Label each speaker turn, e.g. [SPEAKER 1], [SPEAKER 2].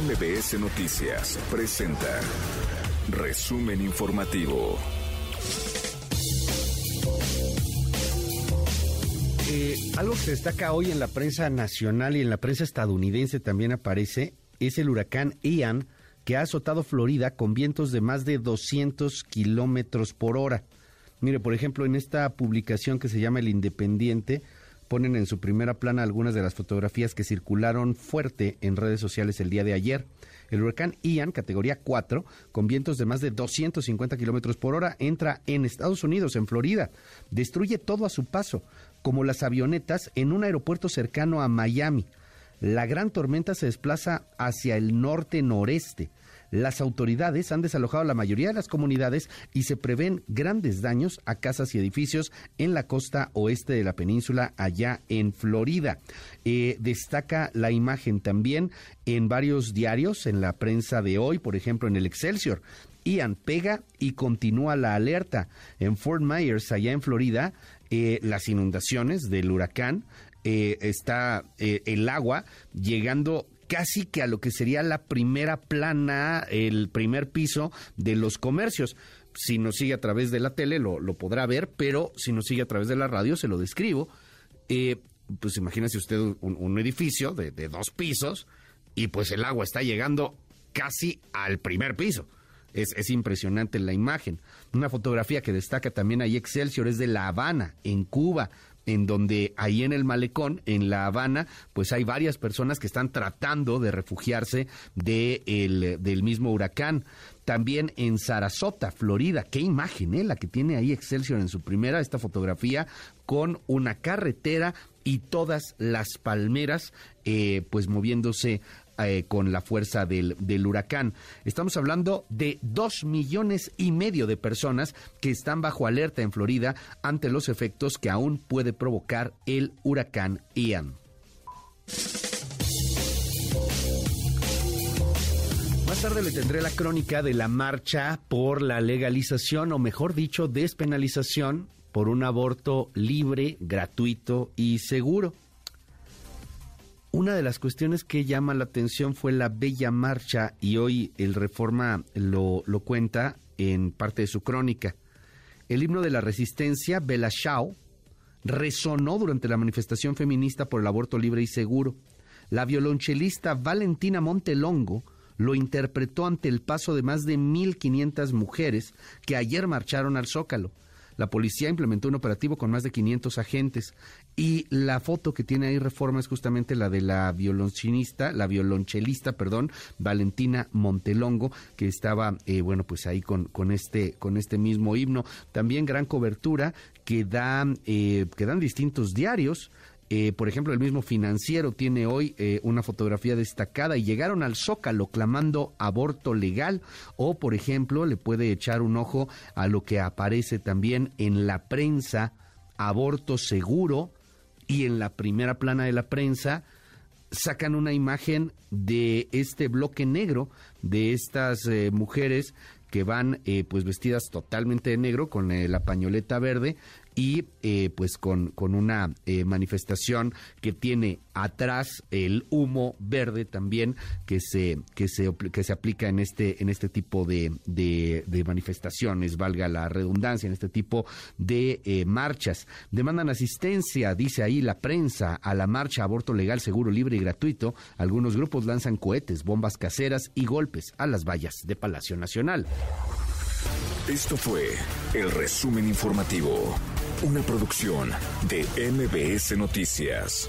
[SPEAKER 1] MBS Noticias presenta Resumen Informativo.
[SPEAKER 2] Eh, algo que se destaca hoy en la prensa nacional y en la prensa estadounidense también aparece es el huracán Ian que ha azotado Florida con vientos de más de 200 kilómetros por hora. Mire, por ejemplo, en esta publicación que se llama El Independiente, ponen en su primera plana algunas de las fotografías que circularon fuerte en redes sociales el día de ayer. El huracán Ian, categoría 4, con vientos de más de 250 kilómetros por hora, entra en Estados Unidos, en Florida. Destruye todo a su paso, como las avionetas en un aeropuerto cercano a Miami. La gran tormenta se desplaza hacia el norte-noreste las autoridades han desalojado la mayoría de las comunidades y se prevén grandes daños a casas y edificios en la costa oeste de la península, allá en Florida. Eh, destaca la imagen también en varios diarios, en la prensa de hoy, por ejemplo en el Excelsior. Ian pega y continúa la alerta. En Fort Myers, allá en Florida, eh, las inundaciones del huracán eh, está el agua llegando casi que a lo que sería la primera plana, el primer piso de los comercios. Si nos sigue a través de la tele lo, podrá ver, pero si nos sigue a través de la radio se lo describo. Eh, pues imagínese usted un, edificio de, dos pisos y pues el agua está llegando casi al primer piso. Es, es, impresionante la imagen. Una fotografía que destaca también ahí Excelsior es de La Habana, en Cuba en donde ahí en el malecón, en La Habana, pues hay varias personas que están tratando de refugiarse de del mismo huracán. También en Sarasota, Florida, qué imagen, ¿eh? la que tiene ahí Excelsior en su primera, esta fotografía con una carretera y todas las palmeras eh, pues moviéndose eh, con la fuerza del, del, huracán. Estamos hablando de dos millones y medio de personas que están bajo alerta en Florida ante los efectos que aún puede provocar el huracán Ian. Más tarde le tendré la crónica de la marcha por la legalización, o mejor dicho, despenalización por un aborto libre, gratuito y seguro. Una de las cuestiones que llama la atención fue la bella marcha y hoy el Reforma lo, lo cuenta en parte de su crónica. El himno de la resistencia, Bella Shao, resonó durante la manifestación feminista por el aborto libre y seguro. La violonchelista Valentina Montelongo lo interpretó ante el paso de más de 1.500 mujeres que ayer marcharon al Zócalo. La policía implementó un operativo con más de 500 agentes y la foto que tiene ahí Reforma es justamente la de la violonchelista, la violonchelista, perdón, Valentina Montelongo, que estaba, eh, bueno, pues ahí con, con, este, con este mismo himno. También gran cobertura que, da, eh, que dan distintos diarios. Eh, por ejemplo, el mismo financiero tiene hoy eh, una fotografía destacada y llegaron al Zócalo clamando aborto legal o, por ejemplo, le puede echar un ojo a lo que aparece también en la prensa, aborto seguro, y en la primera plana de la prensa sacan una imagen de este bloque negro de estas eh, mujeres que van pues vestidas totalmente de negro con la pañoleta verde y eh, pues con, con una eh, manifestación que tiene atrás el humo verde también que se que se que se aplica en este en este tipo de, de, manifestaciones valga la redundancia en este tipo de eh, marchas. Demandan asistencia dice ahí la prensa a la marcha aborto legal seguro libre y gratuito. Algunos grupos lanzan cohetes bombas caseras y golpes a las vallas de Palacio Nacional.
[SPEAKER 1] Esto fue el resumen informativo una producción de MBS Noticias.